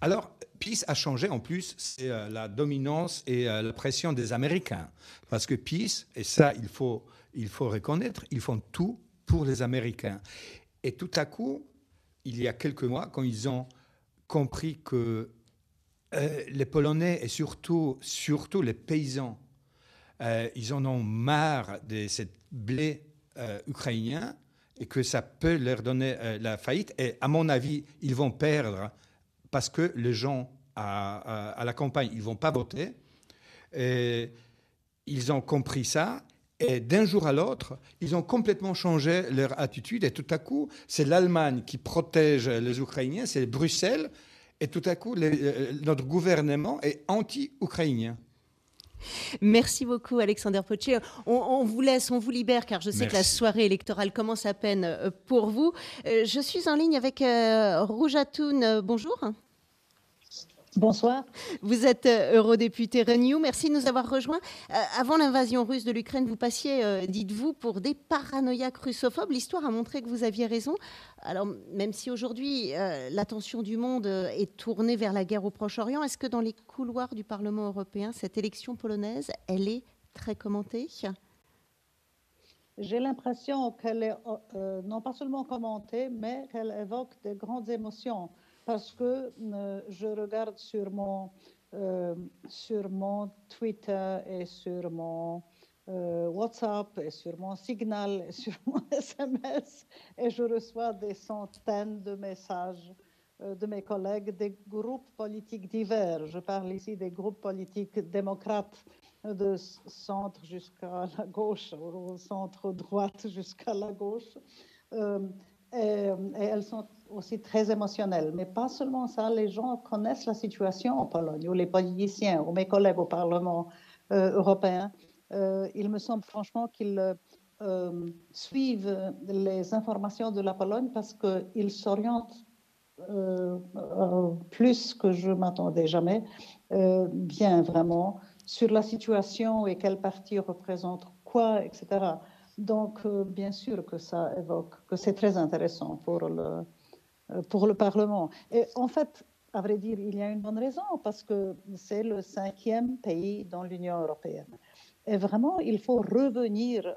alors, PIS a changé en plus, c'est la dominance et la pression des Américains. Parce que PIS, et ça il faut, il faut reconnaître, ils font tout pour les Américains. Et tout à coup, il y a quelques mois, quand ils ont compris que euh, les Polonais et surtout, surtout les paysans, euh, ils en ont marre de cette blé euh, ukrainien et que ça peut leur donner la faillite. Et à mon avis, ils vont perdre parce que les gens à, à la campagne, ils vont pas voter. Et ils ont compris ça et d'un jour à l'autre, ils ont complètement changé leur attitude. Et tout à coup, c'est l'Allemagne qui protège les Ukrainiens, c'est Bruxelles. Et tout à coup, euh, notre gouvernement est anti-ukrainien. Merci beaucoup, Alexander Potier. On, vous laisse, on vous libère, car je sais que la soirée électorale commence à peine euh, pour vous. Euh, je suis en ligne avec Rouge Atoun. Bonjour. Bonsoir. Vous êtes euh, eurodéputé Renew. Merci de nous avoir rejoints. Euh, avant l'invasion russe de l'Ukraine, vous passiez, euh, dites-vous, pour des paranoïaques russophobes. L'histoire a montré que vous aviez raison. Alors, même si aujourd'hui l'attention du monde est tournée vers la guerre au Proche-Orient, est-ce que dans les couloirs du Parlement européen, cette élection polonaise, elle est très commentée? J'ai l'impression qu'elle est non pas seulement commentée, mais qu'elle évoque de grandes émotions parce que euh, je regarde sur mon, euh, sur mon Twitter et sur mon euh, WhatsApp et sur mon Signal et sur mon SMS et je reçois des centaines de messages de mes collègues des groupes politiques divers. Je parle ici des groupes politiques démocrates de centre jusqu'à la gauche, au centre droite jusqu'à la gauche. et, elles sont aussi très émotionnelles. Mais pas seulement ça, les gens connaissent la situation en Pologne, ou les politiciens, ou mes collègues au Parlement européen. il me semble franchement qu'ils euh, suivent les informations de la Pologne parce qu'ils s'orientent euh, euh, plus que je m'attendais jamais, bien vraiment, sur la situation et quel parti représente quoi, etc. Donc, bien sûr que ça évoque, que c'est très intéressant pour le, pour le Parlement. Et en fait, à vrai dire, il y a une bonne raison parce que c'est le cinquième pays dans l'Union européenne. Et vraiment, il faut revenir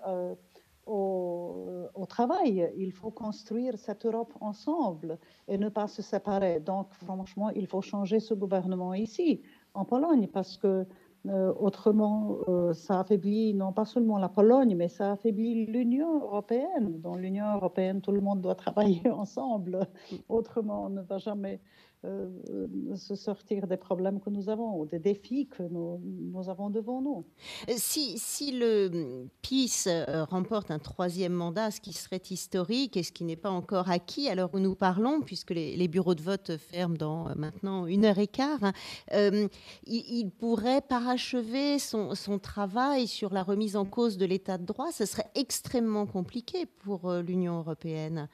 au, travail. Il faut construire cette Europe ensemble et ne pas se séparer. Donc, franchement, il faut changer ce gouvernement ici, en Pologne, parce que euh, autrement, euh, ça affaiblit non pas seulement la Pologne, mais ça affaiblit l'Union européenne. Dans l'Union européenne, tout le monde doit travailler ensemble. Autrement, on ne va jamais se sortir des problèmes que nous avons, ou des défis que nous, avons devant nous. Euh, si, si le PIS euh, remporte un troisième mandat, ce qui serait historique et ce qui n'est pas encore acquis à l'heure où nous parlons, puisque les, bureaux de vote ferment dans maintenant une heure et quart, hein, il, pourrait parachever son, son, travail sur la remise en cause de l'état de droit. Ce serait extrêmement compliqué pour l'Union européenne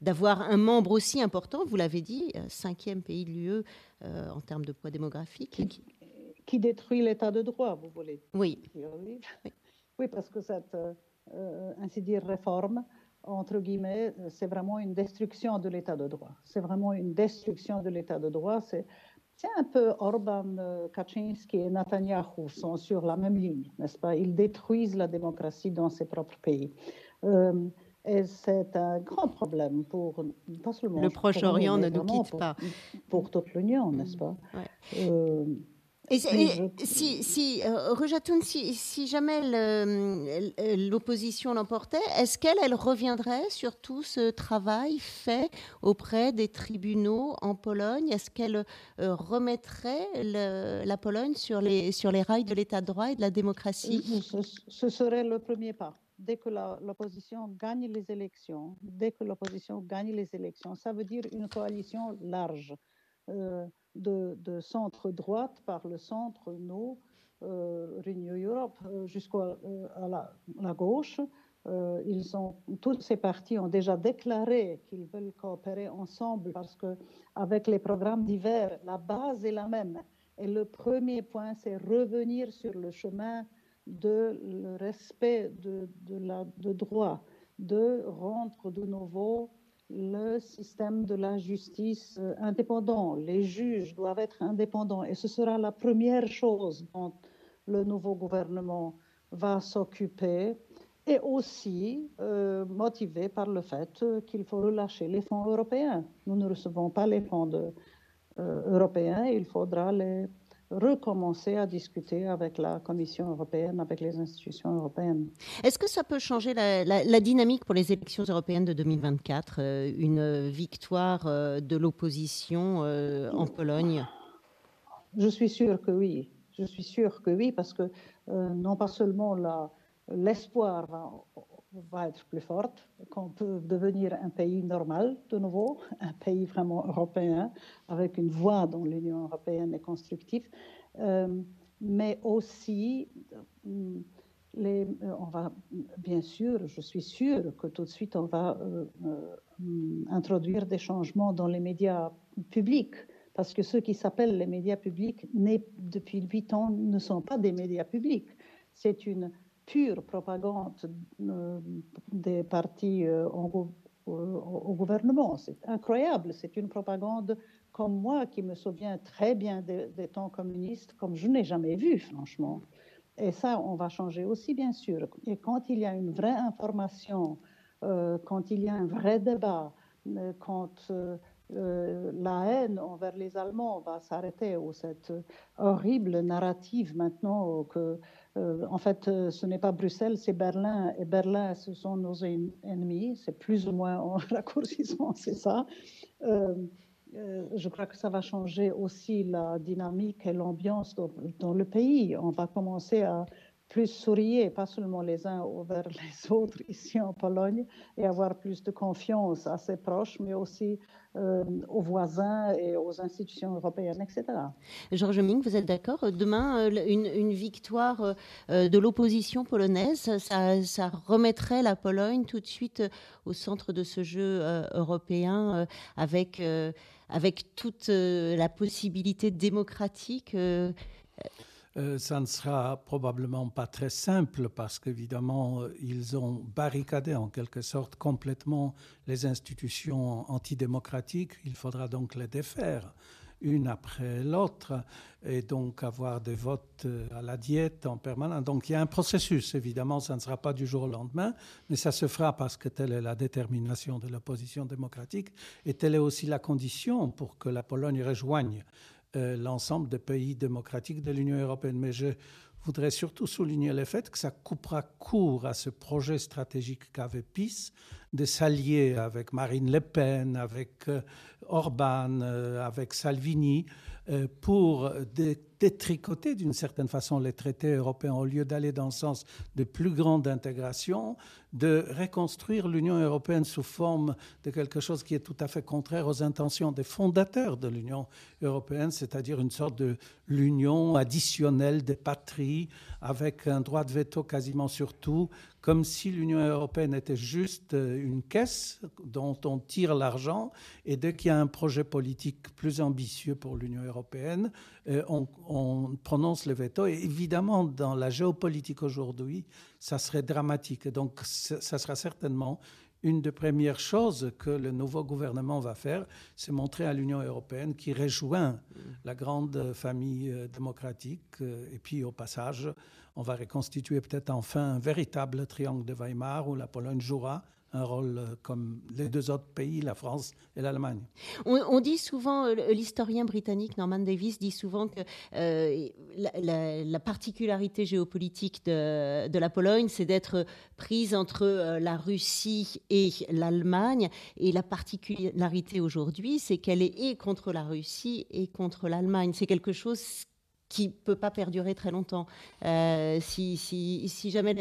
d'avoir un membre aussi important, vous l'avez dit, euh, cinquième pays de l'UE euh, en termes de poids démographique. Qui, détruit l'état de droit, vous voulez Oui. Oui, parce que cette, euh, ainsi dire, réforme, entre guillemets, c'est vraiment une destruction de l'état de droit. C'est vraiment une destruction de l'état de droit. C'est, c'est un peu Orban, Kaczynski et Netanyahu sont sur la même ligne, n'est-ce pas? Ils détruisent la démocratie dans ses propres pays. Et c'est un grand problème pour pas seulement le Proche-Orient ne nous quitte pas. pour toute l'Union, n'est-ce pas? Euh, et, si, si, euh, si, si, jamais l'opposition l'emportait, est-ce qu'elle elle reviendrait sur tout ce travail fait auprès des tribunaux en Pologne? Est-ce qu'elle euh, remettrait la Pologne sur les, sur les rails de l'état de droit et de la démocratie? Ce serait le premier pas dès que l'opposition gagne les élections, dès que l'opposition gagne les élections, ça veut dire une coalition large euh, de, centre-droite par le centre, nous, euh, Renew Europe, euh, jusqu'à la, la, gauche. ils ont, tous ces partis ont déjà déclaré qu'ils veulent coopérer ensemble parce que avec les programmes divers, la base est la même. Et le premier point, c'est revenir sur le chemin de le respect de, de, la, de droit, de rendre de nouveau le système de la justice euh, indépendant. Les juges doivent être indépendants et ce sera la première chose dont le nouveau gouvernement va s'occuper et aussi euh, motivé par le fait qu'il faut relâcher les fonds européens. Nous ne recevons pas les fonds euh, européens, il faudra les recommencer à discuter avec la Commission européenne, avec les institutions européennes. Est-ce que ça peut changer la, dynamique pour les élections européennes de 2024 euh, Une victoire euh, de l'opposition euh, en Pologne? Je suis sûre que oui. Je suis sûre que oui, parce que non pas seulement l'espoir va, va être plus forte, qu'on peut devenir un pays normal de nouveau, un pays vraiment européen, avec une voix dans l'Union européenne et constructive, euh, mais aussi, euh, les, euh, on va, bien sûr, je suis sûre que tout de suite, on va introduire des changements dans les médias publics, parce que ceux qui s'appellent les médias publics, depuis huit ans, ne sont pas des médias publics. C'est une pure propagande euh, des partis euh, au, gouvernement. C'est incroyable. C'est une propagande comme moi qui me souviens très bien des, temps communistes, comme je n'ai jamais vu, franchement. Et ça, on va changer aussi, bien sûr. Et quand il y a une vraie information, euh, quand il y a un vrai débat, quand euh, la haine envers les Allemands va s'arrêter, ou cette horrible narrative maintenant que, euh, en fait, euh, ce n'est pas Bruxelles, c'est Berlin, et Berlin, ce sont nos ennemis, c'est plus ou moins en raccourcissement, c'est ça. je crois que ça va changer aussi la dynamique et l'ambiance dans, le pays. On va commencer à plus sourire, pas seulement les uns envers les autres ici en Pologne, et avoir plus de confiance à ses proches, mais aussi euh, aux voisins et aux institutions européennes, etc. Georges Ming, vous êtes d'accord? Demain, euh, une, victoire euh, de l'opposition polonaise, ça, remettrait la Pologne tout de suite au centre de ce jeu européen avec, avec toute la possibilité démocratique euh, ça ne sera probablement pas très simple parce qu'évidemment, euh, ils ont barricadé en quelque sorte complètement les institutions antidémocratiques. Il faudra donc les défaire une après l'autre et donc avoir des votes euh, à la diète en permanence. Donc il y a un processus, évidemment, ça ne sera pas du jour au lendemain, mais ça se fera parce que telle est la détermination de l'opposition démocratique et telle est aussi la condition pour que la Pologne rejoigne l'ensemble des pays démocratiques de l'Union européenne. Mais je voudrais surtout souligner le fait que ça coupera court à ce projet stratégique qu'avait PIS de s'allier avec Marine Le Pen, avec euh, Orban, euh, avec Salvini, pour détricoter d'une certaine façon les traités européens au lieu d'aller dans le sens de plus grande intégration, de reconstruire l'Union européenne sous forme de quelque chose qui est tout à fait contraire aux intentions des fondateurs de l'Union européenne, c'est-à-dire une sorte de l'union additionnelle des patries avec un droit de veto quasiment sur tout, comme si l'Union européenne était juste une caisse dont on tire l'argent et dès qu'il y a un projet politique plus ambitieux pour l'Union européenne, euh, on, on prononce le veto. Et évidemment, dans la géopolitique aujourd'hui, ça serait dramatique. Donc, ça sera certainement une des premières choses que le nouveau gouvernement va faire, c'est montrer à l'Union européenne qui rejoint la grande famille euh, démocratique. Euh, et puis, au passage, on va reconstituer peut-être enfin un véritable triangle de Weimar où la Pologne jouera un rôle euh, comme les deux autres pays, la France et l'Allemagne. On, dit souvent, euh, l'historien britannique Norman Davis dit souvent que euh, la, particularité géopolitique de, la Pologne, c'est d'être prise entre la Russie et l'Allemagne. Et la particularité aujourd'hui, c'est qu'elle est contre la Russie et contre l'Allemagne. C'est quelque chose qui ne peut pas perdurer très longtemps. Euh, si, si, si, jamais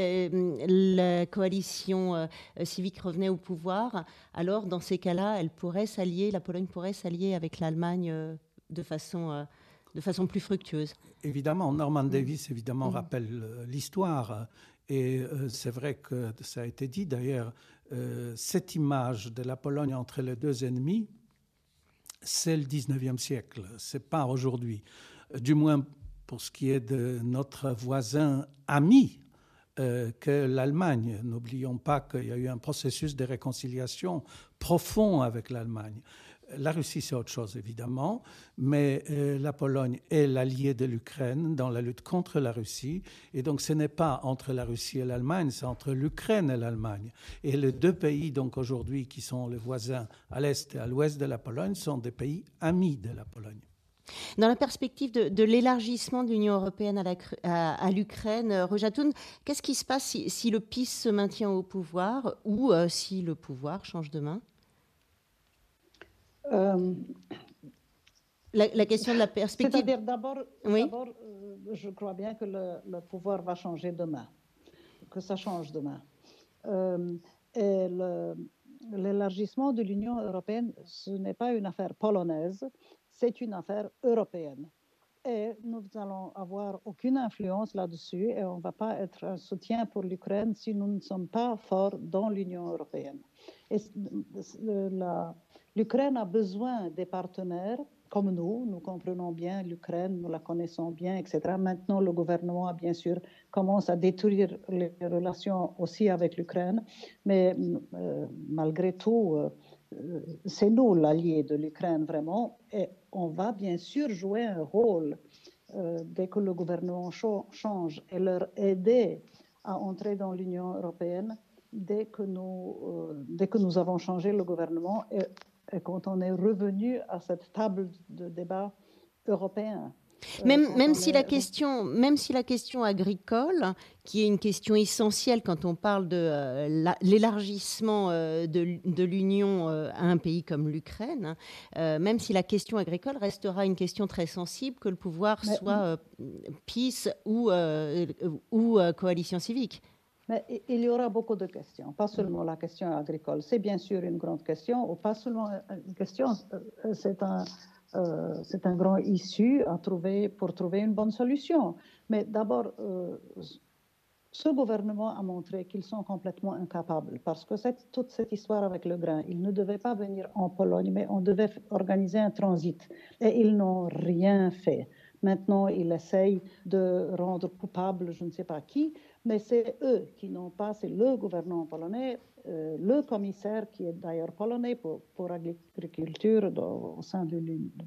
la coalition euh, civique revenait au pouvoir, alors dans ces cas-là, elle pourrait s'allier, la Pologne pourrait s'allier avec l'Allemagne euh, de façon de façon plus fructueuse. Évidemment, Norman mm. Davis évidemment mm. rappelle l'histoire et c'est vrai que ça a été dit d'ailleurs cette image de la Pologne entre les deux ennemis, c'est le 19e siècle, c'est pas aujourd'hui. Du moins pour ce qui est de notre voisin ami euh, que l'Allemagne. N'oublions pas qu'il y a eu un processus de réconciliation profond avec l'Allemagne. La Russie, c'est autre chose, évidemment, mais euh, la Pologne est l'allié de l'Ukraine dans la lutte contre la Russie. Et donc, ce n'est pas entre la Russie et l'Allemagne, c'est entre l'Ukraine et l'Allemagne. Et les deux pays, donc aujourd'hui, qui sont les voisins à l'est et à l'ouest de la Pologne, sont des pays amis de la Pologne. Dans la perspective de, l'élargissement de l'Union européenne à, l'Ukraine, euh, Rojatoun, qu'est-ce qui se passe si, le PIS se maintient au pouvoir ou euh, si le pouvoir change de main? Euh, la, question de la perspective. C'est-à-dire d'abord, oui je crois bien que le, pouvoir va changer demain, que ça change demain. et l'élargissement de l'Union européenne, ce n'est pas une affaire polonaise, c'est une affaire européenne. Et nous allons avoir aucune influence là-dessus et on ne va pas être un soutien pour l'Ukraine si nous ne sommes pas forts dans l'Union européenne. L'Ukraine a besoin des partenaires comme nous, nous comprenons bien l'Ukraine, nous la connaissons bien, etc. Maintenant, le gouvernement, bien sûr, commence à détruire les relations aussi avec l'Ukraine, mais euh, malgré tout, euh, euh, c'est nous l'allié de l'Ukraine vraiment, et on va bien sûr jouer un rôle euh, dès que le gouvernement change et leur aider à entrer dans l'Union européenne dès que nous, euh, dès que nous avons changé le gouvernement et, quand on est revenu à cette table de débat européen. Même, même, si la question, même si la question agricole, qui est une question essentielle quand on parle de euh, l'élargissement euh, de, de l'Union euh, à un pays comme l'Ukraine, même si la question agricole restera une question très sensible, que le pouvoir soit PIS ou, ou coalition civique. Mais il y aura beaucoup de questions, pas seulement la question agricole. C'est bien sûr une grande question, ou pas seulement une question, c'est un, euh, c'est un grand issue à trouver pour trouver une bonne solution. Mais d'abord, euh, ce gouvernement a montré qu'ils sont complètement incapables parce que cette, toute cette histoire avec le grain, ils ne devaient pas venir en Pologne, mais on devait organiser un transit et ils n'ont rien fait. Maintenant, ils essayent de rendre coupable je ne sais pas qui, mais c'est eux qui n'ont pas, c'est le gouvernement polonais euh, le commissaire, qui est d'ailleurs polonais pour, pour l'agriculture au sein de,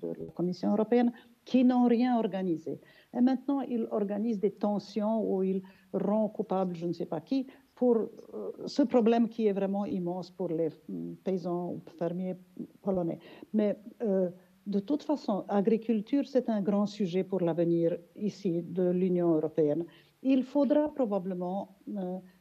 la Commission européenne, qui n'ont rien organisé. Et maintenant, il organise des tensions où il rend coupable je ne sais pas qui pour euh, ce problème qui est vraiment immense pour les mm, paysans ou fermiers polonais. Mais euh, de toute façon, agriculture, c'est un grand sujet pour l'avenir ici de l'Union européenne. Il faudra probablement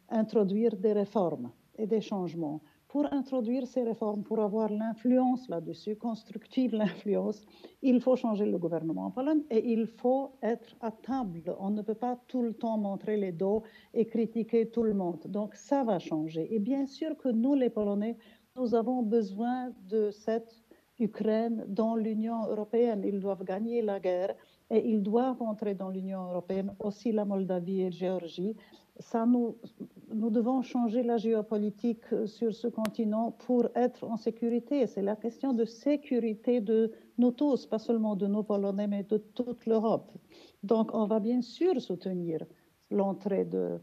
introduire des réformes et des changements. Pour introduire ces réformes, pour avoir l'influence là-dessus, constructive l'influence, il faut changer le gouvernement en Pologne et il faut être à table. On ne peut pas tout le temps montrer les dos et critiquer tout le monde. Donc ça va changer. Et bien sûr que nous, les Polonais, nous avons besoin de cette Ukraine dans l'Union européenne. Ils doivent gagner la guerre et ils doivent entrer dans l'Union européenne, aussi la Moldavie et la Géorgie ça nous, nous devons changer la géopolitique sur ce continent pour être en sécurité. C'est la question de sécurité de nous tous, pas seulement de nos Polonais, mais de toute l'Europe. Donc, on va bien sûr soutenir l'entrée de,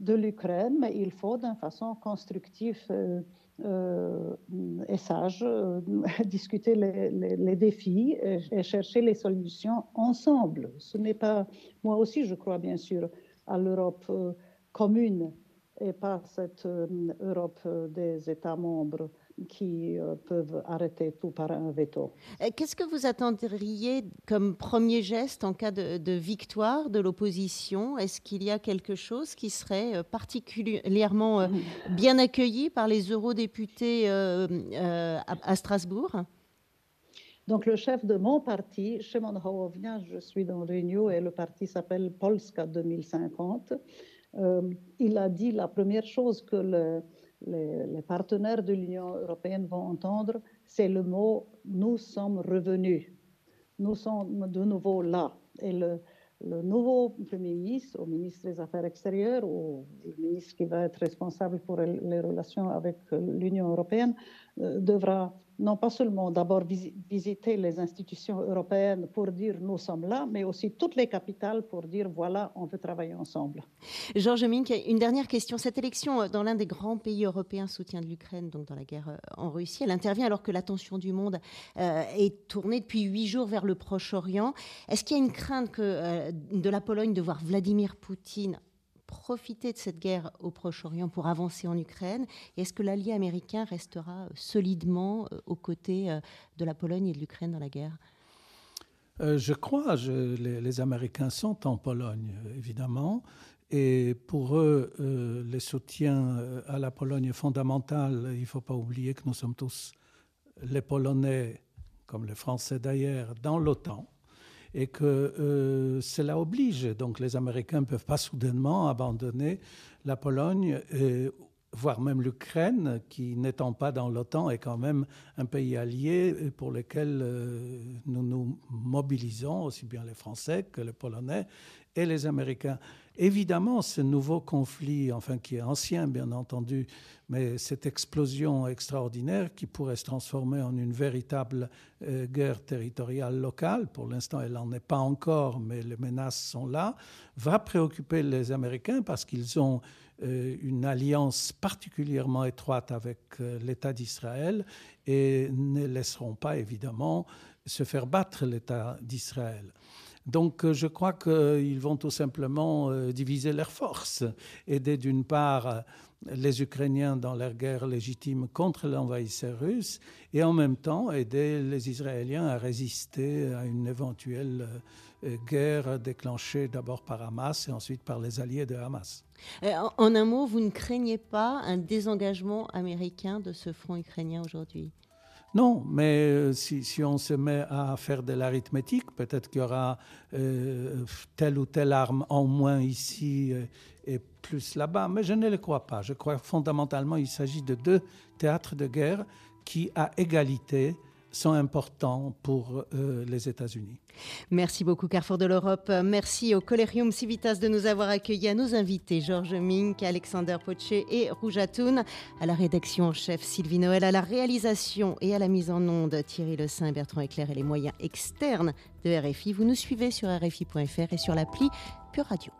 de l'Ukraine, mais il faut d'une façon constructive euh, euh, et sage euh, discuter les, les, défis et, chercher les solutions ensemble. Ce n'est pas, moi aussi, je crois bien sûr à l'Europe commune et pas cette euh, Europe euh, des États membres qui euh, peuvent arrêter tout par un veto. Qu'est-ce que vous attendriez comme premier geste en cas de, victoire de l'opposition? Est-ce qu'il y a quelque chose qui serait particulièrement bien accueilli par les eurodéputés à, Strasbourg? Donc, le chef de mon parti, Szymon Hołownia, je suis dans Renew et le parti s'appelle Polska 2050. Euh, il a dit la première chose que les, partenaires de l'Union européenne vont entendre, c'est le mot nous sommes revenus. Nous sommes de nouveau là. Et le, nouveau Premier ministre, ou ministre des Affaires extérieures, ou le ministre qui va être responsable pour les relations avec l'Union européenne, devra non pas seulement d'abord visiter les institutions européennes pour dire nous sommes là, mais aussi toutes les capitales pour dire voilà, on veut travailler ensemble. Georges Mink, une dernière question. Cette élection euh, dans l'un des grands pays européens soutien de l'Ukraine, donc dans la guerre euh, en Russie, elle intervient alors que l'attention du monde euh, est tournée depuis huit jours vers le Proche-Orient. Est-ce qu'il y a une crainte que, de la Pologne de voir Vladimir Poutine profiter de cette guerre au Proche-Orient pour avancer en Ukraine? Est-ce que l'allié américain restera solidement euh, aux côtés euh, de la Pologne et de l'Ukraine dans la guerre? Euh, Je crois, les, Américains sont en Pologne, évidemment. Et pour eux, le soutien à la Pologne est fondamental. Il ne faut pas oublier que nous sommes tous les Polonais, comme les Français d'ailleurs, dans l'OTAN et que euh, cela oblige. Donc les Américains ne peuvent pas soudainement abandonner la Pologne, voire même l'Ukraine, qui n'étant pas dans l'OTAN est quand même un pays allié pour lequel euh, nous nous mobilisons, aussi bien les Français que les Polonais et les Américains. Évidemment, ce nouveau conflit, enfin qui est ancien bien entendu, mais cette explosion extraordinaire qui pourrait se transformer en une véritable euh, guerre territoriale locale, pour l'instant elle n'en est pas encore, mais les menaces sont là, va préoccuper les Américains parce qu'ils ont une alliance particulièrement étroite avec euh, l'État d'Israël et ne laisseront pas évidemment se faire battre l'État d'Israël. Donc je crois qu'ils vont tout simplement diviser leurs forces, aider d'une part les Ukrainiens dans leur guerre légitime contre l'envahisseur russe et en même temps aider les Israéliens à résister à une éventuelle euh, guerre déclenchée d'abord par Hamas et ensuite par les alliés de Hamas. Euh, en un mot, vous ne craignez pas un désengagement américain de ce front ukrainien aujourd'hui? Non, mais euh, si, on se met à faire de l'arithmétique, peut-être qu'il y aura telle ou telle arme en moins ici et plus là-bas, mais je ne le crois pas. Je crois fondamentalement qu'il s'agit de deux théâtres de guerre qui, à égalité, sont importants pour euh, les États-Unis. Merci beaucoup Carrefour de l'Europe. Merci au Colerium Civitas de nous avoir accueillis, à nos invités Georges Mink, Alexander Poche et Rouge Atoun, à la rédaction en chef Sylvie Noël, à la réalisation et à la mise en onde Thierry Le Saint, Bertrand Eclair et les moyens externes de RFI. Vous nous suivez sur RFI.fr et sur l'appli Pure Radio.